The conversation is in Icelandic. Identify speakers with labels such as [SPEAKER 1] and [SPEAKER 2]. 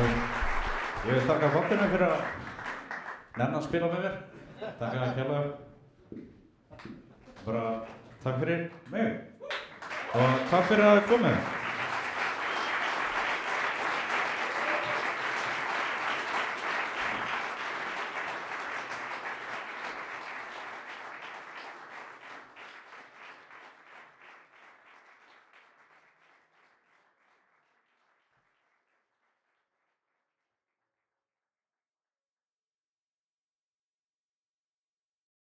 [SPEAKER 1] Ég vil taka fólkina fyrir að nennan að spila með mér. Takk að kjalla. Bara takk fyrir mig. Og takk fyrir að komið.